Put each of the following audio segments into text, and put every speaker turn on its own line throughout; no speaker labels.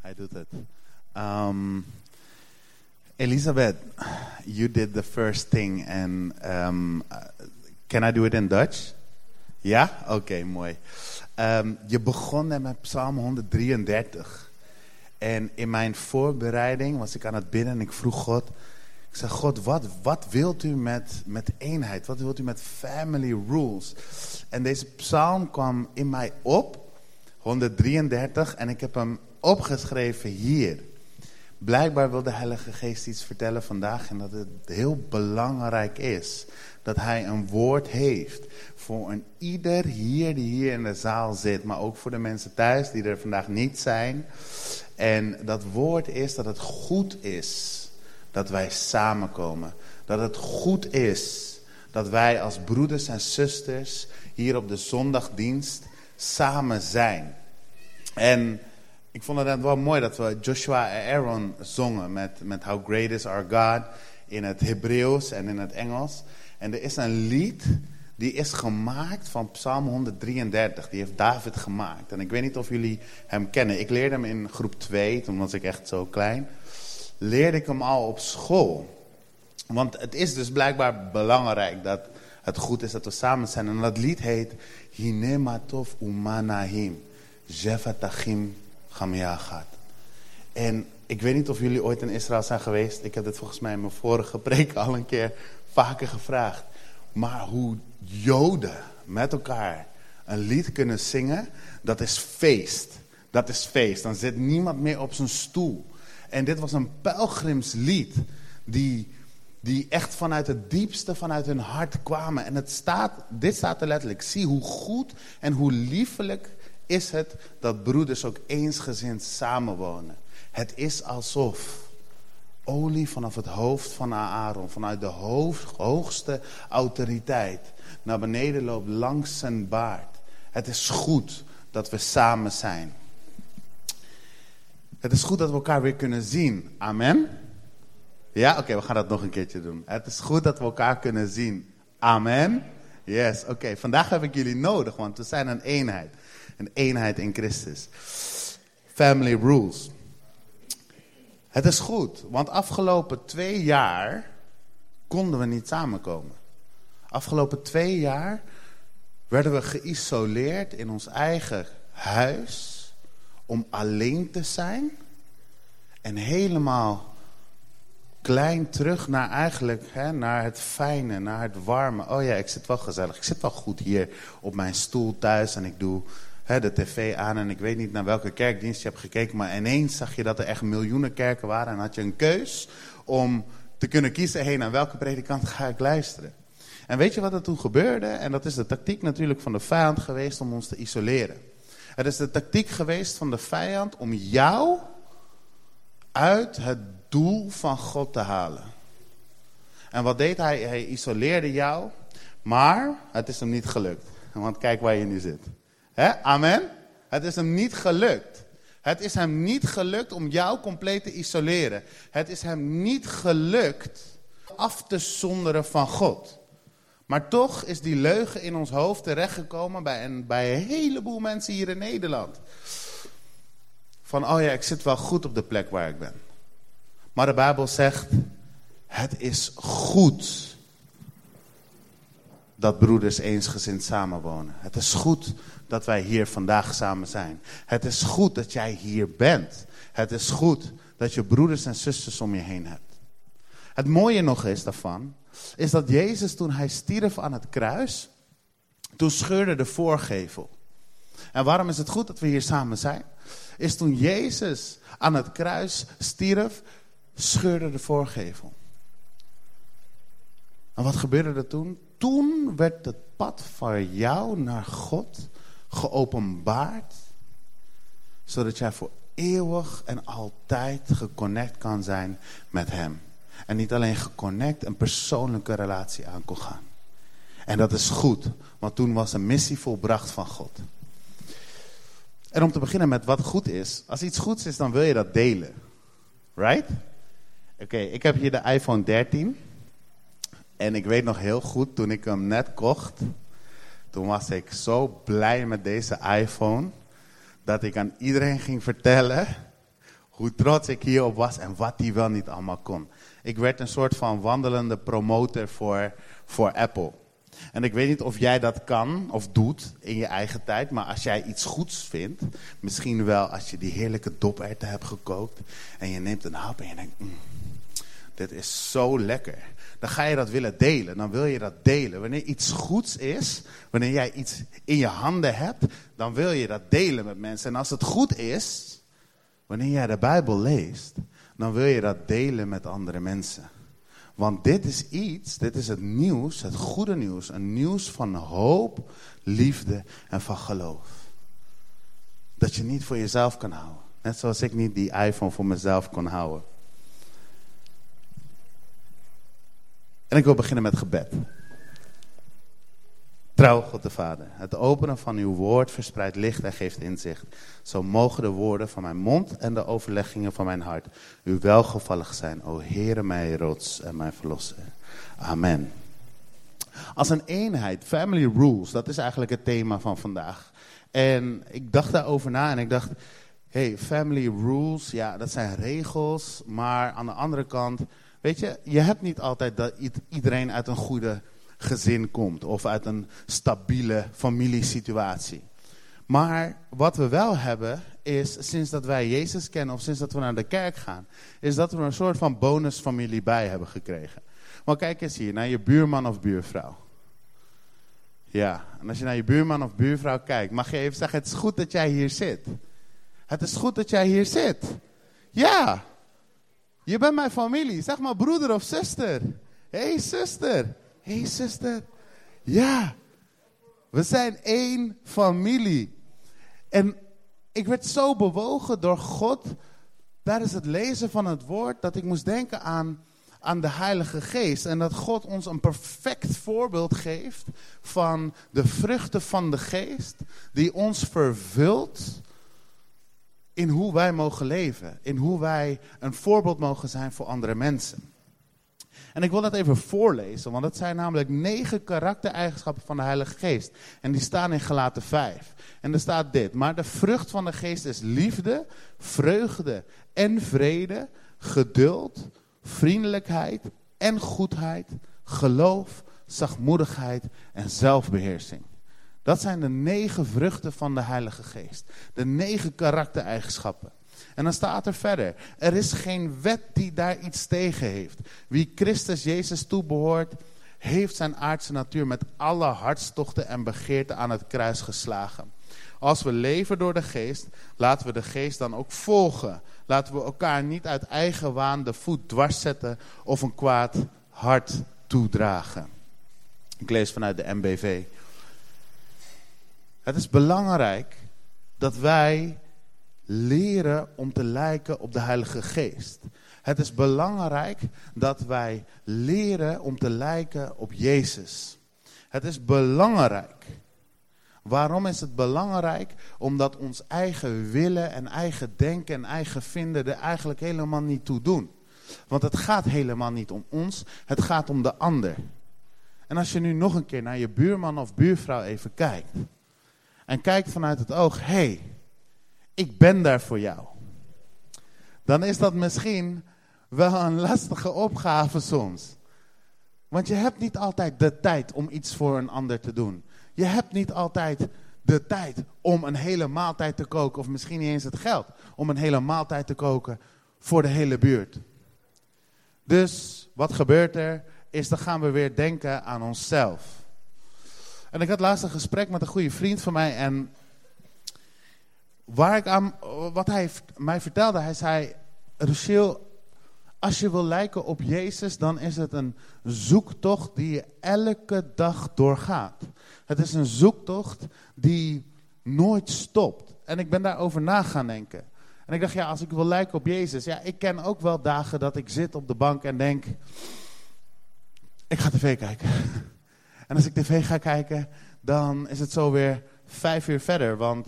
Hij doet het. Um, Elizabeth, you did the first thing. And um, can I do it in Dutch? Ja? Oké, okay, mooi. Um, je begon met Psalm 133. En in mijn voorbereiding was ik aan het bidden en ik vroeg God... Ik zeg, God, wat, wat wilt u met, met eenheid? Wat wilt u met family rules? En deze psalm kwam in mij op, 133, en ik heb hem opgeschreven hier. Blijkbaar wil de Heilige Geest iets vertellen vandaag en dat het heel belangrijk is dat hij een woord heeft voor een ieder hier die hier in de zaal zit, maar ook voor de mensen thuis die er vandaag niet zijn. En dat woord is dat het goed is dat wij samenkomen. Dat het goed is dat wij als broeders en zusters hier op de zondagdienst samen zijn. En ik vond het wel mooi dat we Joshua en Aaron zongen met, met How Great is Our God in het Hebreeuws en in het Engels. En er is een lied die is gemaakt van Psalm 133. Die heeft David gemaakt. En ik weet niet of jullie hem kennen. Ik leerde hem in groep 2, toen was ik echt zo klein. Leerde ik hem al op school. Want het is dus blijkbaar belangrijk dat het goed is dat we samen zijn. En dat lied heet Hinematov Umanahim. Jevatachim Gamiagat. En ik weet niet of jullie ooit in Israël zijn geweest. Ik heb dit volgens mij in mijn vorige preek al een keer vaker gevraagd. Maar hoe Joden met elkaar een lied kunnen zingen, dat is feest. Dat is feest. Dan zit niemand meer op zijn stoel. En dit was een pelgrimslied die, die echt vanuit het diepste, vanuit hun hart kwamen. En het staat, dit staat er letterlijk. Zie hoe goed en hoe liefelijk is het dat broeders ook eensgezind samenwonen. Het is alsof olie vanaf het hoofd van Aaron, vanuit de hoogste autoriteit, naar beneden loopt langs zijn baard. Het is goed dat we samen zijn. Het is goed dat we elkaar weer kunnen zien. Amen. Ja, oké, we gaan dat nog een keertje doen. Het is goed dat we elkaar kunnen zien. Amen. Yes, oké. Vandaag heb ik jullie nodig, want we zijn een eenheid. Een eenheid in Christus. Family rules. Het is goed, want afgelopen twee jaar konden we niet samenkomen. Afgelopen twee jaar werden we geïsoleerd in ons eigen huis om alleen te zijn en helemaal klein terug naar eigenlijk, hè, naar het fijne, naar het warme. Oh ja, ik zit wel gezellig. Ik zit wel goed hier op mijn stoel thuis en ik doe de tv aan en ik weet niet naar welke kerkdienst je hebt gekeken, maar ineens zag je dat er echt miljoenen kerken waren en had je een keus om te kunnen kiezen, heen naar welke predikant ga ik luisteren. En weet je wat er toen gebeurde? En dat is de tactiek natuurlijk van de vijand geweest om ons te isoleren. Het is de tactiek geweest van de vijand om jou uit het doel van God te halen. En wat deed hij? Hij isoleerde jou, maar het is hem niet gelukt. Want kijk waar je nu zit. Amen? Het is hem niet gelukt. Het is hem niet gelukt om jou compleet te isoleren. Het is hem niet gelukt af te zonderen van God. Maar toch is die leugen in ons hoofd terechtgekomen bij een, bij een heleboel mensen hier in Nederland. Van, oh ja, ik zit wel goed op de plek waar ik ben. Maar de Bijbel zegt, het is goed dat broeders eensgezind samenwonen. Het is goed dat wij hier vandaag samen zijn. Het is goed dat jij hier bent. Het is goed dat je broeders en zusters om je heen hebt. Het mooie nog is daarvan, is dat Jezus toen hij stierf aan het kruis, toen scheurde de voorgevel. En waarom is het goed dat we hier samen zijn? Is toen Jezus aan het kruis stierf, scheurde de voorgevel. En wat gebeurde er toen? Toen werd het pad van jou naar God geopenbaard, zodat jij voor eeuwig en altijd geconnect kan zijn met Hem. En niet alleen geconnect, een persoonlijke relatie aan kon gaan. En dat is goed, want toen was een missie volbracht van God. En om te beginnen met wat goed is. Als iets goeds is, dan wil je dat delen. Right? Oké, ik heb hier de iPhone 13. En ik weet nog heel goed, toen ik hem net kocht, toen was ik zo blij met deze iPhone, dat ik aan iedereen ging vertellen Hoe trots ik hierop was en wat hij wel niet allemaal kon. Ik werd een soort van wandelende promotor voor, voor Apple. En ik weet niet of jij dat kan of doet in je eigen tijd. Maar als jij iets goeds vindt. Misschien wel als je die heerlijke doperwten hebt gekookt. En je neemt een hap en je denkt. Mm, dit is zo lekker. Dan ga je dat willen delen. Dan wil je dat delen. Wanneer iets goeds is. Wanneer jij iets in je handen hebt. Dan wil je dat delen met mensen. En als het goed is. Wanneer jij de Bijbel leest. Dan wil je dat delen met andere mensen. Want dit is iets, dit is het nieuws, het goede nieuws. Een nieuws van hoop, liefde en van geloof. Dat je niet voor jezelf kan houden. Net zoals ik niet die iPhone voor mezelf kon houden. En ik wil beginnen met gebed. Trouw God de Vader, het openen van uw woord verspreidt licht en geeft inzicht. Zo mogen de woorden van mijn mond en de overleggingen van mijn hart u welgevallig zijn, o Heere mijn rots en mijn verlosser. Amen. Als een eenheid, family rules, dat is eigenlijk het thema van vandaag. En ik dacht daarover na en ik dacht, hey, family rules, ja, dat zijn regels, maar aan de andere kant, weet je, je hebt niet altijd dat iedereen uit een goede gezin komt of uit een stabiele familiesituatie. Maar wat we wel hebben is, sinds dat wij Jezus kennen of sinds dat we naar de kerk gaan, is dat we een soort van bonusfamilie bij hebben gekregen. Maar kijk eens hier, naar je buurman of buurvrouw. Ja, en als je naar je buurman of buurvrouw kijkt, mag je even zeggen, het is goed dat jij hier zit. Het is goed dat jij hier zit. Ja, je bent mijn familie. Zeg maar broeder of zuster. Hé hey, zuster. Hé hey, zuster. Ja, we zijn één familie. En ik werd zo bewogen door God tijdens het lezen van het woord dat ik moest denken aan, aan de Heilige Geest. En dat God ons een perfect voorbeeld geeft van de vruchten van de Geest die ons vervult in hoe wij mogen leven. In hoe wij een voorbeeld mogen zijn voor andere mensen. En ik wil dat even voorlezen, want het zijn namelijk negen karaktereigenschappen van de Heilige Geest. En die staan in Galaten 5. En er staat dit, maar de vrucht van de Geest is liefde, vreugde en vrede, geduld, vriendelijkheid en goedheid, geloof, zachtmoedigheid en zelfbeheersing. Dat zijn de negen vruchten van de Heilige Geest. De negen karaktereigenschappen. En dan staat er verder, er is geen wet die daar iets tegen heeft. Wie Christus Jezus toebehoort, heeft zijn aardse natuur met alle hartstochten en begeerten aan het kruis geslagen. Als we leven door de geest, laten we de geest dan ook volgen. Laten we elkaar niet uit eigen waan de voet dwars zetten of een kwaad hart toedragen. Ik lees vanuit de MBV. Het is belangrijk dat wij leren om te lijken op de Heilige Geest. Het is belangrijk dat wij leren om te lijken op Jezus. Het is belangrijk. Waarom is het belangrijk? Omdat ons eigen willen en eigen denken en eigen vinden er eigenlijk helemaal niet toe doen. Want het gaat helemaal niet om ons, het gaat om de ander. En als je nu nog een keer naar je buurman of buurvrouw even kijkt. En kijkt vanuit het oog, hé, hey, ik ben daar voor jou. Dan is dat misschien wel een lastige opgave soms. Want je hebt niet altijd de tijd om iets voor een ander te doen. Je hebt niet altijd de tijd om een hele maaltijd te koken, of misschien niet eens het geld om een hele maaltijd te koken voor de hele buurt. Dus wat gebeurt er? Is dan gaan we weer denken aan onszelf. En ik had laatst een gesprek met een goede vriend van mij en waar ik aan, wat hij mij vertelde, hij zei, Rochelle, als je wil lijken op Jezus, dan is het een zoektocht die je elke dag doorgaat. Het is een zoektocht die nooit stopt. En ik ben daarover na gaan denken. En ik dacht, ja, als ik wil lijken op Jezus, ja, ik ken ook wel dagen dat ik zit op de bank en denk, ik ga tv kijken. En als ik tv ga kijken, dan is het zo weer vijf uur verder, want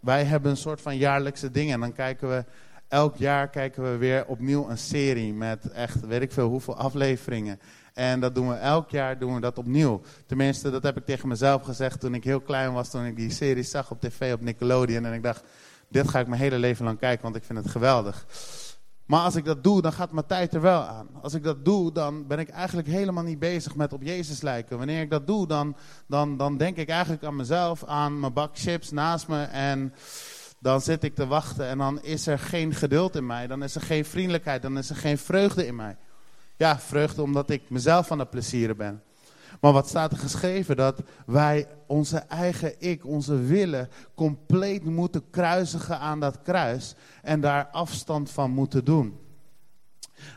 wij hebben een soort van jaarlijkse dingen. En dan kijken we, elk jaar kijken we weer opnieuw een serie met echt, weet ik veel, hoeveel afleveringen. En dat doen we elk jaar doen we dat opnieuw. Tenminste, dat heb ik tegen mezelf gezegd toen ik heel klein was, toen ik die serie zag op tv op Nickelodeon. En ik dacht, dit ga ik mijn hele leven lang kijken, want ik vind het geweldig. Maar als ik dat doe, dan gaat mijn tijd er wel aan. Als ik dat doe, dan ben ik eigenlijk helemaal niet bezig met op Jezus lijken. Wanneer ik dat doe, dan, dan, dan denk ik eigenlijk aan mezelf, aan mijn bak chips naast me. En dan zit ik te wachten en dan is er geen geduld in mij. Dan is er geen vriendelijkheid, dan is er geen vreugde in mij. Ja, vreugde omdat ik mezelf aan het plezieren ben. Maar wat staat er geschreven? Dat wij onze eigen ik, onze willen, compleet moeten kruisigen aan dat kruis. En daar afstand van moeten doen.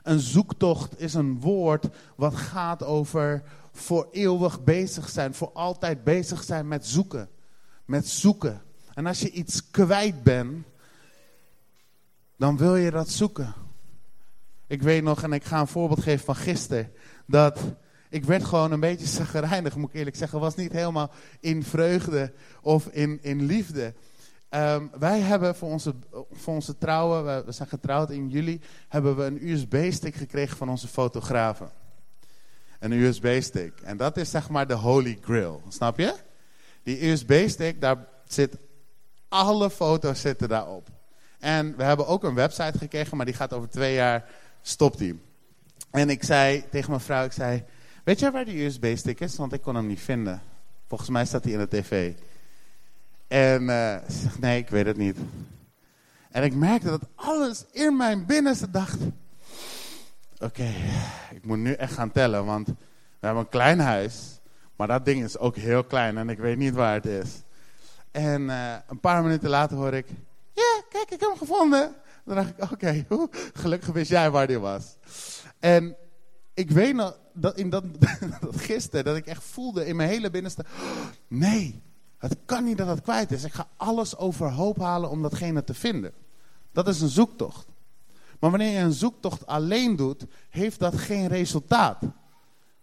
Een zoektocht is een woord wat gaat over voor eeuwig bezig zijn, voor altijd bezig zijn met zoeken. Met zoeken. En als je iets kwijt bent, dan wil je dat zoeken. Ik weet nog, en ik ga een voorbeeld geven van gisteren, dat ik werd gewoon een beetje zagrijnig, moet ik eerlijk zeggen. was niet helemaal in vreugde of in, in liefde. Ehm, wij hebben voor onze, voor onze trouwen, we, zijn getrouwd in juli, hebben we een USB-stick gekregen van onze fotografen. Een USB-stick. En dat is zeg maar de holy grail, snap je? Die USB-stick, daar zit, alle foto's zitten daarop. En we hebben ook een website gekregen, maar die gaat over twee jaar, stopt die. En ik zei tegen mijn vrouw, ik zei, Weet jij waar die USB-stick is? Want ik kon hem niet vinden. Volgens mij staat hij in de tv. En uh, ze zegt, nee, ik weet het niet. En ik merkte dat alles in mijn binnenste dacht... Oké, ik moet nu echt gaan tellen, want we hebben een klein huis. Maar dat ding is ook heel klein en ik weet niet waar het is. En uh, een paar minuten later hoor ik... Ja, kijk, ik heb hem gevonden. Dan dacht ik, oké, gelukkig wist jij waar die was. En ik weet nog, dat, in dat, dat gisteren, dat ik echt voelde in mijn hele binnenste. Nee, het kan niet dat het kwijt is. Ik ga alles overhoop halen om datgene te vinden. Dat is een zoektocht. Maar wanneer je een zoektocht alleen doet, heeft dat geen resultaat.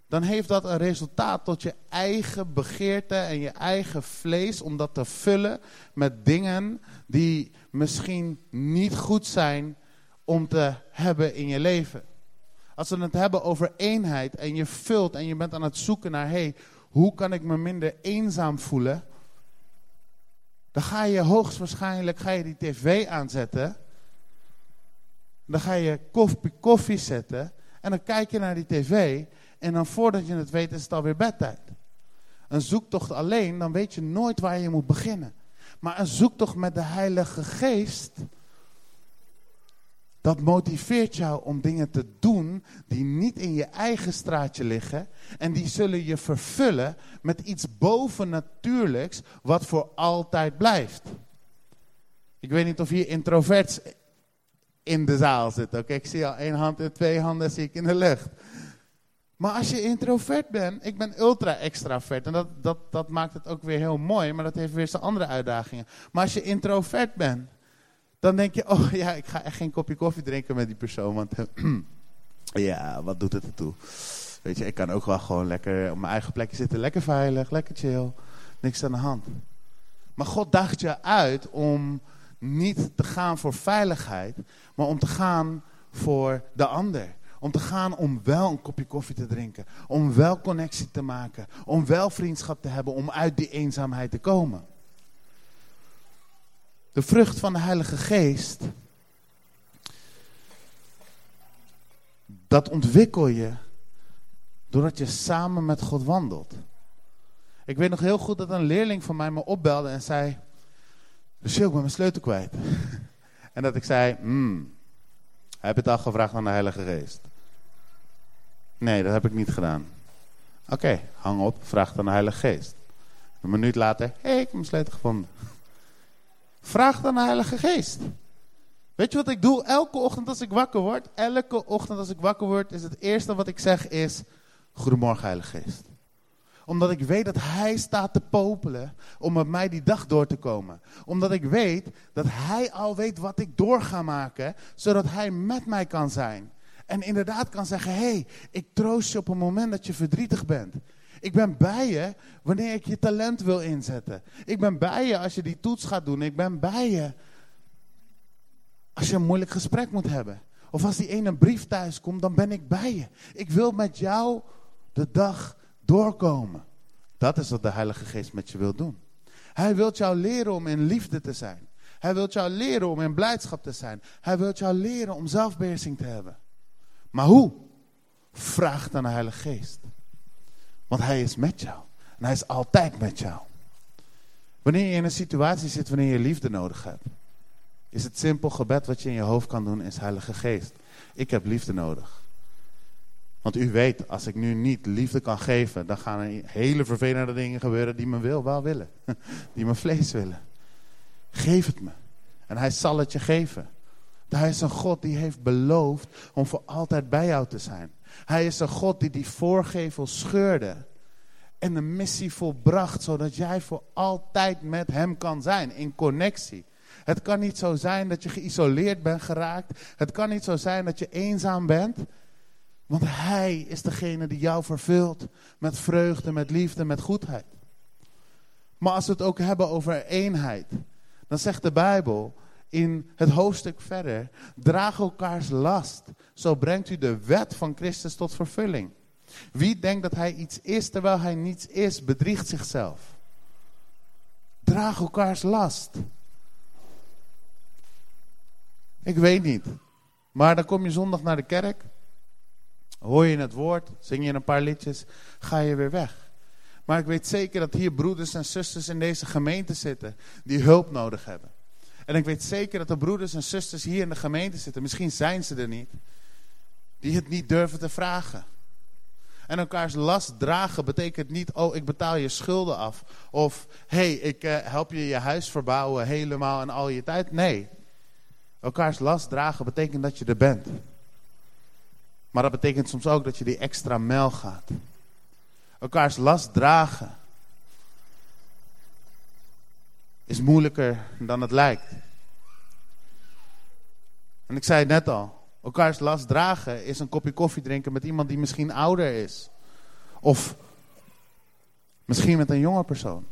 Dan heeft dat een resultaat tot je eigen begeerte en je eigen vlees om dat te vullen met dingen die misschien niet goed zijn om te hebben in je leven. Als we het hebben over eenheid en je vult en je bent aan het zoeken naar, hey, hoe kan ik me minder eenzaam voelen? Dan ga je hoogstwaarschijnlijk ga je die tv aanzetten. Dan ga je koffie, koffie zetten. En dan kijk je naar die tv. En dan voordat je het weet is het alweer bedtijd. Een zoektocht alleen, dan weet je nooit waar je moet beginnen. Maar een zoektocht met de Heilige Geest dat motiveert jou om dingen te doen die niet in je eigen straatje liggen. En die zullen je vervullen met iets bovennatuurlijks wat voor altijd blijft. Ik weet niet of hier introverts in de zaal zitten. Oké, ik zie al één hand en twee handen zie ik in de lucht. Maar als je introvert bent, ik ben ultra extravert. En dat, dat, dat maakt het ook weer heel mooi, maar dat heeft weer zijn andere uitdagingen. Maar als je introvert bent, dan denk je, oh ja, ik ga echt geen kopje koffie drinken met die persoon. Want ja, wat doet het ertoe? Weet je, ik kan ook wel gewoon lekker op mijn eigen plekje zitten. Lekker veilig, lekker chill. Niks aan de hand. Maar God dacht je uit om niet te gaan voor veiligheid, maar om te gaan voor de ander. Om te gaan om wel een kopje koffie te drinken. Om wel connectie te maken. Om wel vriendschap te hebben. Om uit die eenzaamheid te komen. De vrucht van de Heilige Geest, dat ontwikkel je doordat je samen met God wandelt. Ik weet nog heel goed dat een leerling van mij me opbelde en zei: Michel, ik ben mijn sleutel kwijt. en dat ik zei: hmm, heb je het al gevraagd aan de Heilige Geest? Nee, dat heb ik niet gedaan. Oké, hang op, vraag aan de Heilige Geest. Een minuut later, hé, hey, ik heb mijn sleutel gevonden. Vraag dan de Heilige Geest. Weet je wat ik doe? Elke ochtend als ik wakker word, elke ochtend als ik wakker word, is het eerste wat ik zeg is, Goedemorgen Heilige Geest. Omdat ik weet dat Hij staat te popelen om met mij die dag door te komen. Omdat ik weet dat Hij al weet wat ik door ga maken, zodat Hij met mij kan zijn. En inderdaad kan zeggen, hé, hey, ik troost je op een moment dat je verdrietig bent. Ik ben bij je wanneer ik je talent wil inzetten. Ik ben bij je als je die toets gaat doen. Ik ben bij je als je een moeilijk gesprek moet hebben. Of als die ene brief thuis komt, dan ben ik bij je. Ik wil met jou de dag doorkomen. Dat is wat de Heilige Geest met je wil doen. Hij wil jou leren om in liefde te zijn. Hij wil jou leren om in blijdschap te zijn. Hij wil jou leren om zelfbeheersing te hebben. Maar hoe? Vraag aan de Heilige Geest. Want Hij is met jou. En Hij is altijd met jou. Wanneer je in een situatie zit wanneer je liefde nodig hebt, is het simpel gebed wat je in je hoofd kan doen, is Heilige Geest. Ik heb liefde nodig. Want u weet, als ik nu niet liefde kan geven, dan gaan er hele vervelende dingen gebeuren die mijn wil wel willen. Die mijn vlees willen. Geef het me. En hij zal het je geven. Hij is een God die heeft beloofd om voor altijd bij jou te zijn. Hij is een God die die voorgevel scheurde en de missie volbracht, zodat jij voor altijd met hem kan zijn, in connectie. Het kan niet zo zijn dat je geïsoleerd bent geraakt. Het kan niet zo zijn dat je eenzaam bent. Want hij is degene die jou vervult met vreugde, met liefde, met goedheid. Maar als we het ook hebben over eenheid, dan zegt de Bijbel in het hoofdstuk verder, draag elkaars last, zo brengt u de wet van Christus tot vervulling. Wie denkt dat hij iets is terwijl hij niets is, bedriegt zichzelf. Draag elkaars last. Ik weet niet. Maar dan kom je zondag naar de kerk. Hoor je het woord, zing je een paar liedjes, ga je weer weg. Maar ik weet zeker dat hier broeders en zusters in deze gemeente zitten die hulp nodig hebben. En ik weet zeker dat er broeders en zusters hier in de gemeente zitten, misschien zijn ze er niet, die het niet durven te vragen. En elkaars last dragen betekent niet, oh ik betaal je schulden af. Of, hey, ik uh, help je je huis verbouwen helemaal en al je tijd. Nee, elkaars last dragen betekent dat je er bent. Maar dat betekent soms ook dat je die extra mijl gaat. Elkaars last dragen is moeilijker dan het lijkt. En ik zei het net al. Elkaars last dragen is een kopje koffie drinken met iemand die misschien ouder is. Of misschien met een jonge persoon.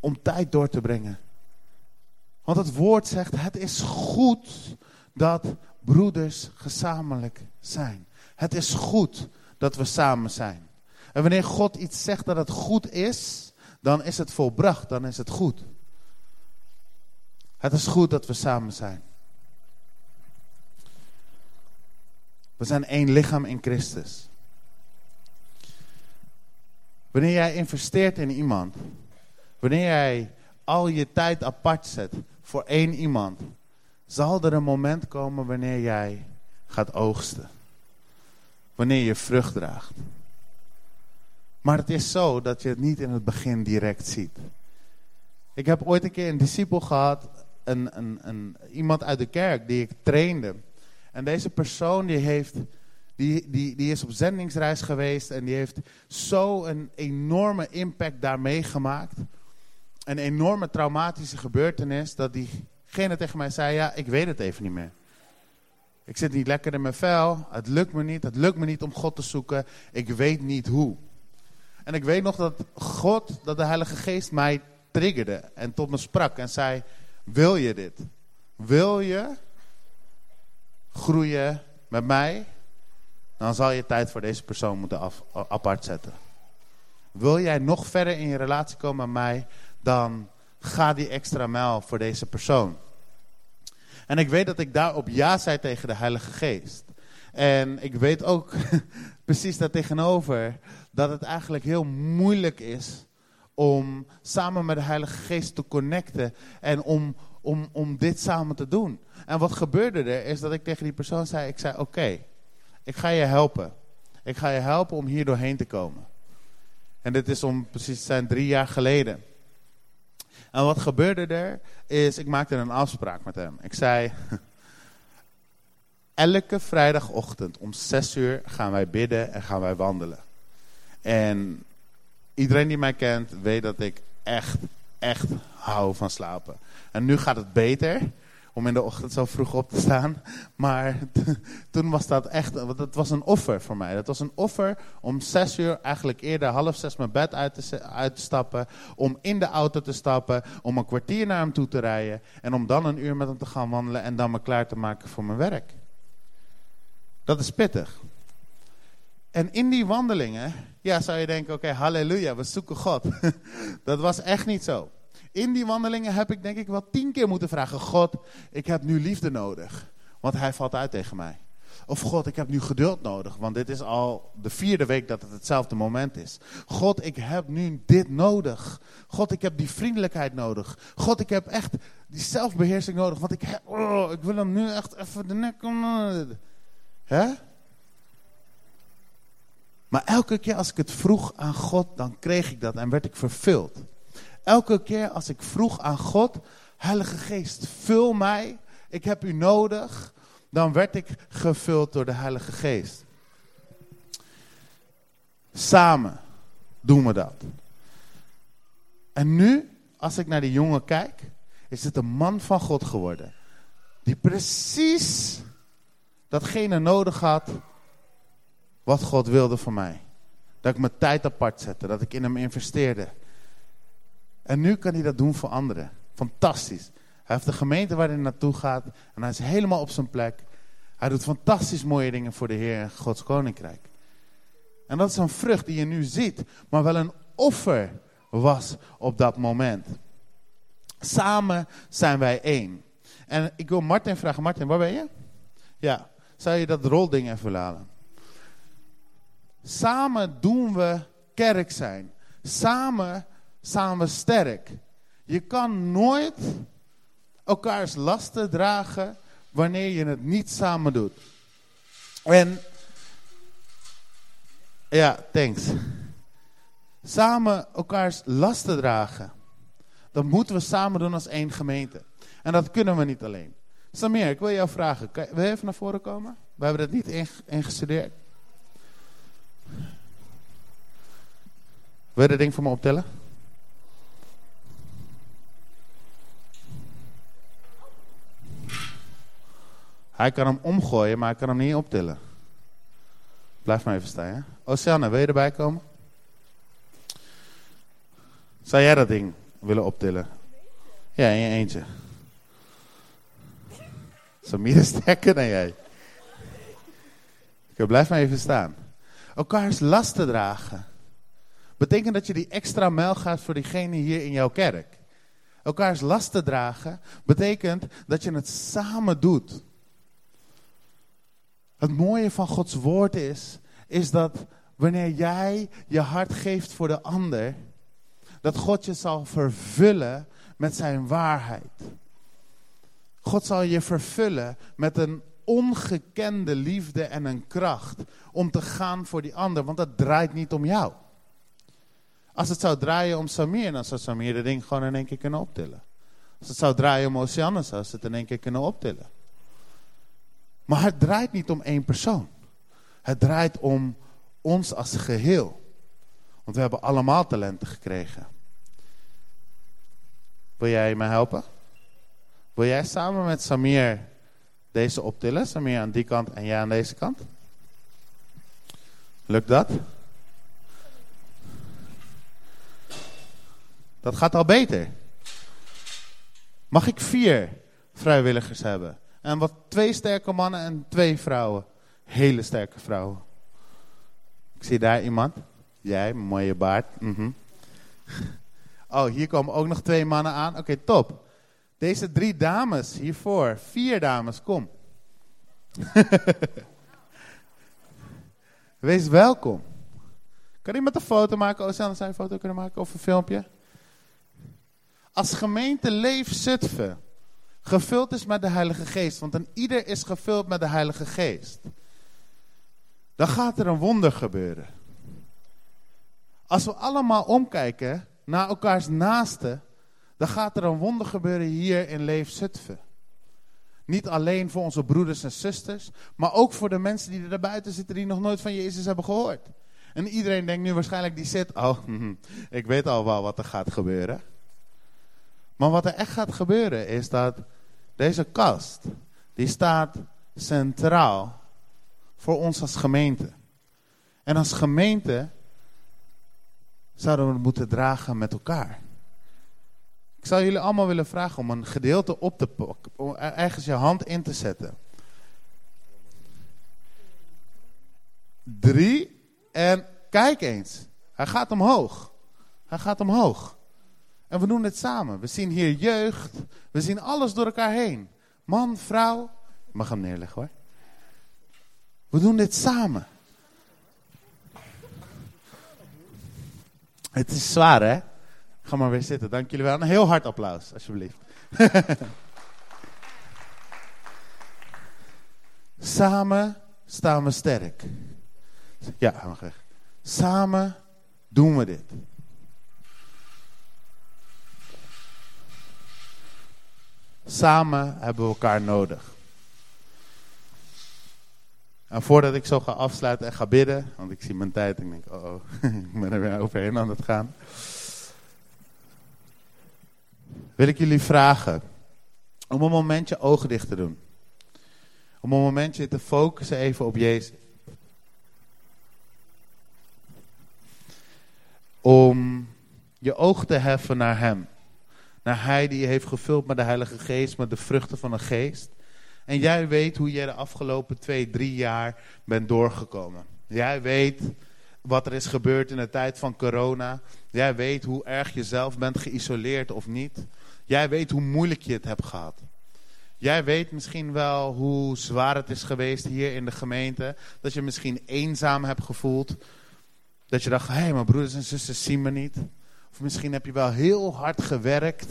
Om tijd door te brengen. Want het woord zegt, het is goed dat broeders gezamenlijk zijn. Het is goed dat we samen zijn. En wanneer God iets zegt dat het goed is, dan is het volbracht, dan is het goed. Het is goed dat we samen zijn. We zijn één lichaam in Christus. Wanneer jij investeert in iemand, wanneer jij al je tijd apart zet voor één iemand, zal er een moment komen wanneer jij gaat oogsten. Wanneer je vrucht draagt. Maar het is zo dat je het niet in het begin direct ziet. Ik heb ooit een keer een discipel gehad, een, een, een, iemand uit de kerk die ik trainde. En deze persoon die heeft, die, die, die is op zendingsreis geweest en die heeft zo een enorme impact daarmee gemaakt. Een enorme traumatische gebeurtenis dat diegene tegen mij zei, ja ik weet het even niet meer. Ik zit niet lekker in mijn vel, het lukt me niet, het lukt me niet om God te zoeken, ik weet niet hoe. En ik weet nog dat God, dat de Heilige Geest mij triggerde en tot me sprak en zei, wil je dit? Wil je groeien met mij, dan zal je tijd voor deze persoon moeten af, apart zetten. Wil jij nog verder in je relatie komen met mij, dan ga die extra mijl voor deze persoon. En ik weet dat ik daarop ja zei tegen de Heilige Geest. En ik weet ook precies daartegenover dat het eigenlijk heel moeilijk is om samen met de Heilige Geest te connecten en om, om, om dit samen te doen. En wat gebeurde er is dat ik tegen die persoon zei, ik zei oké, ik ga je helpen. Ik ga je helpen om hier doorheen te komen. En dit is om precies zijn drie jaar geleden. En wat gebeurde er is, ik maakte een afspraak met hem. Ik zei, elke vrijdagochtend om zes uur gaan wij bidden en gaan wij wandelen. En iedereen die mij kent weet dat ik echt, echt hou van slapen. En nu gaat het beter om in de ochtend zo vroeg op te staan. Maar toen was dat echt, dat was een offer voor mij. Dat was een offer om zes uur, eigenlijk eerder half zes mijn bed uit te, uit te stappen. Om in de auto te stappen, om een kwartier naar hem toe te rijden. En om dan een uur met hem te gaan wandelen en dan me klaar te maken voor mijn werk. Dat is pittig. En in die wandelingen, ja, zou je denken, oké, halleluja, we zoeken God. dat was echt niet zo. In die wandelingen heb ik denk ik wel tien keer moeten vragen: God, ik heb nu liefde nodig. Want hij valt uit tegen mij. Of God, ik heb nu geduld nodig, want dit is al de vierde week dat het hetzelfde moment is. God, ik heb nu dit nodig. God, ik heb die vriendelijkheid nodig. God, ik heb echt die zelfbeheersing nodig, want ik, oh, ik wil hem nu echt even de nek om. Hè? Maar elke keer als ik het vroeg aan God, dan kreeg ik dat en werd ik vervuld. Elke keer als ik vroeg aan God, Heilige Geest, vul mij, ik heb u nodig, dan werd ik gevuld door de Heilige Geest. Samen doen we dat. En nu, als ik naar die jongen kijk, is het een man van God geworden. Die precies datgene nodig had wat God wilde voor mij. Dat ik mijn tijd apart zette, dat ik in hem investeerde. En nu kan hij dat doen voor anderen. Fantastisch. Hij heeft de gemeente waar hij naartoe gaat en hij is helemaal op zijn plek. Hij doet fantastisch mooie dingen voor de Heer en Gods Koninkrijk. En dat is een vrucht die je nu ziet, maar wel een offer was op dat moment. Samen zijn wij één. En ik wil Martin vragen, Martin, waar ben je? Ja, zou je dat rolding even halen? Samen doen we kerk zijn. Samen zijn we sterk. Je kan nooit elkaars lasten dragen wanneer je het niet samen doet. En ja, thanks. Samen elkaars lasten dragen. Dat moeten we samen doen als één gemeente. En dat kunnen we niet alleen. Samir, ik wil jou vragen. Wil je even naar voren komen? We hebben dat niet ingestudeerd. Wil je dat ding voor me optellen? Hij kan hem omgooien, maar hij kan hem niet optillen. Blijf maar even staan? Oceane, wil je erbij komen? Zou jij dat ding willen optillen? Ja, in je eentje. Samir is sterker dan jij. Blijf maar even staan. Elkaars lasten dragen. Betekent dat je die extra mijl gaat voor diegene hier in jouw kerk. Elkaars lasten dragen betekent dat je het samen doet. Het mooie van Gods woord is, is dat wanneer jij je hart geeft voor de ander, dat God je zal vervullen met zijn waarheid. God zal je vervullen met een ongekende liefde en een kracht om te gaan voor die ander, want dat draait niet om jou. Als het zou draaien om Samir, dan zou Samir de ding gewoon in één keer kunnen optillen. Als het zou draaien om Oceanne, zou ze het in één keer kunnen optillen. Maar het draait niet om één persoon. Het draait om ons als geheel. Want we hebben allemaal talenten gekregen. Wil jij me helpen? Wil jij samen met Samir deze optillen? Samir aan die kant en jij aan deze kant? Lukt dat? Dat gaat al beter. Mag ik vier vrijwilligers hebben? En wat twee sterke mannen en twee vrouwen. Hele sterke vrouwen. Ik zie daar iemand. Jij, mooie baard. Mhm. Oh, hier komen ook nog twee mannen aan. Oké, top. Deze drie dames hiervoor. Vier dames, kom. Wees welkom. Kan iemand een foto maken? Oh, zou een foto kunnen maken of een filmpje? Als gemeente Leef Zutphen gevuld is met de Heilige Geest, want dan ieder is gevuld met de Heilige Geest, dan gaat er een wonder gebeuren. Als we allemaal omkijken naar elkaars naasten, dan gaat er een wonder gebeuren hier in Leef Zutphen. Niet alleen voor onze broeders en zusters, maar ook voor de mensen die er buiten zitten die nog nooit van Jezus hebben gehoord. En iedereen denkt nu waarschijnlijk die zit, oh, ik weet al wel wat er gaat gebeuren. Maar wat er echt gaat gebeuren is dat deze kast, die staat centraal voor ons als gemeente. En als gemeente zouden we het moeten dragen met elkaar. Ik zou jullie allemaal willen vragen om een gedeelte op te pakken, om ergens je hand in te zetten. Drie, en kijk eens. Hij gaat omhoog. Hij gaat omhoog. En we doen het samen. We zien hier jeugd. We zien alles door elkaar heen. Man, vrouw. Mag hem neerleggen hoor. We doen dit samen. Het is zwaar hè? Ga maar weer zitten. Dank jullie wel. Een heel hard applaus, alsjeblieft. Samen staan we sterk. Ja, mag weg. Samen doen we dit. Samen hebben we elkaar nodig. En voordat ik zo ga afsluiten en ga bidden, want ik zie mijn tijd en ik denk, oh, oh ik ben er weer overheen aan het gaan. Wil ik jullie vragen om een momentje ogen dicht te doen. Om een momentje te focussen even op Jezus. Om je oog te heffen naar Hem. Naar Hij die je heeft gevuld met de Heilige Geest, met de vruchten van de Geest. En jij weet hoe jij de afgelopen twee, drie jaar bent doorgekomen. Jij weet wat er is gebeurd in de tijd van corona. Jij weet hoe erg je zelf bent geïsoleerd of niet. Jij weet hoe moeilijk je het hebt gehad. Jij weet misschien wel hoe zwaar het is geweest hier in de gemeente. Dat je misschien eenzaam hebt gevoeld. Dat je dacht, hé, hey, mijn broeders en zussen zien me niet. Of misschien heb je wel heel hard gewerkt.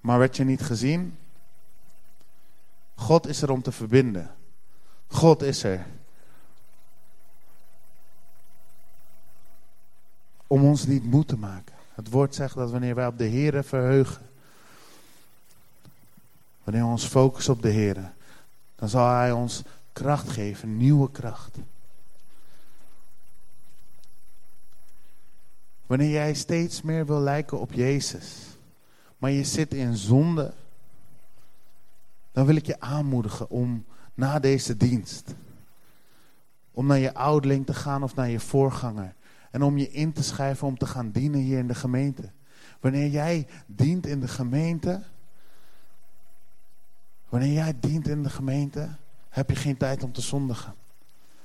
Maar werd je niet gezien. God is er om te verbinden. God is er. Om ons niet moe te maken. Het woord zegt dat wanneer wij op de Here verheugen. Wanneer we ons focussen op de Here. Dan zal Hij ons kracht geven. Nieuwe kracht. Wanneer jij steeds meer wil lijken op Jezus. Maar je zit in zonde dan wil ik je aanmoedigen om na deze dienst, om naar je ouderling te gaan of naar je voorganger. En om je in te schrijven om te gaan dienen hier in de gemeente. Wanneer jij dient in de gemeente, wanneer jij dient in de gemeente, heb je geen tijd om te zondigen.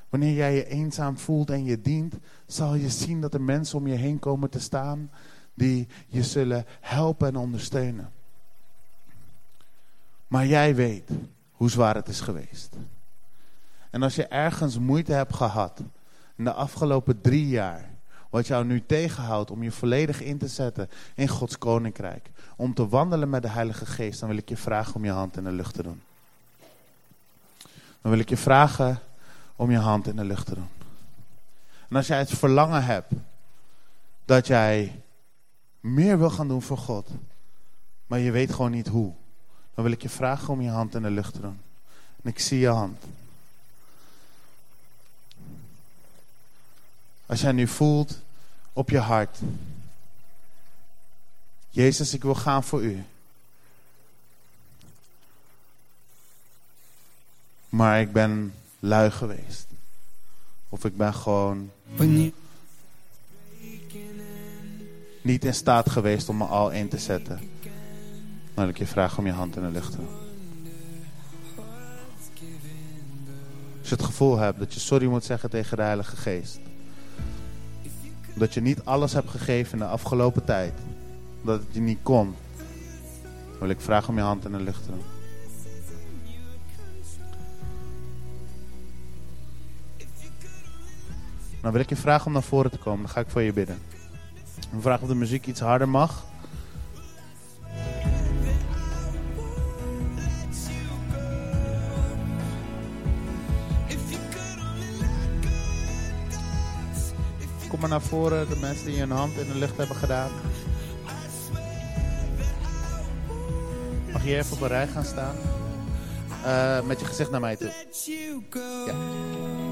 Wanneer jij je eenzaam voelt en je dient, zal je zien dat er mensen om je heen komen te staan die je zullen helpen en ondersteunen. Maar jij weet hoe zwaar het is geweest. En als je ergens moeite hebt gehad in de afgelopen drie jaar, wat jou nu tegenhoudt om je volledig in te zetten in Gods koninkrijk, om te wandelen met de Heilige Geest, dan wil ik je vragen om je hand in de lucht te doen. Dan wil ik je vragen om je hand in de lucht te doen. En als jij het verlangen hebt dat jij meer wil gaan doen voor God, maar je weet gewoon niet hoe dan wil ik je vragen om je hand in de lucht te doen. En ik zie je hand. Als jij nu voelt op je hart. Jezus, ik wil gaan voor u. Maar ik ben lui geweest. Of ik ben gewoon niet in staat geweest om me al in te zetten. Dan wil ik je vragen om je hand in de lucht te doen. Als je het gevoel hebt dat je sorry moet zeggen tegen de Heilige Geest. Dat je niet alles hebt gegeven in de afgelopen tijd. Dat het je niet kon. Wil ik vragen om je hand in de lucht te doen. Dan wil ik je vragen om naar voren te komen. Dan ga ik voor je bidden. Ik vraag of de muziek iets harder mag. Kom maar naar voren, de mensen die hun hand in de lucht hebben gedaan. Mag je even op een rij gaan staan? Uh, met je gezicht naar mij toe. Ja.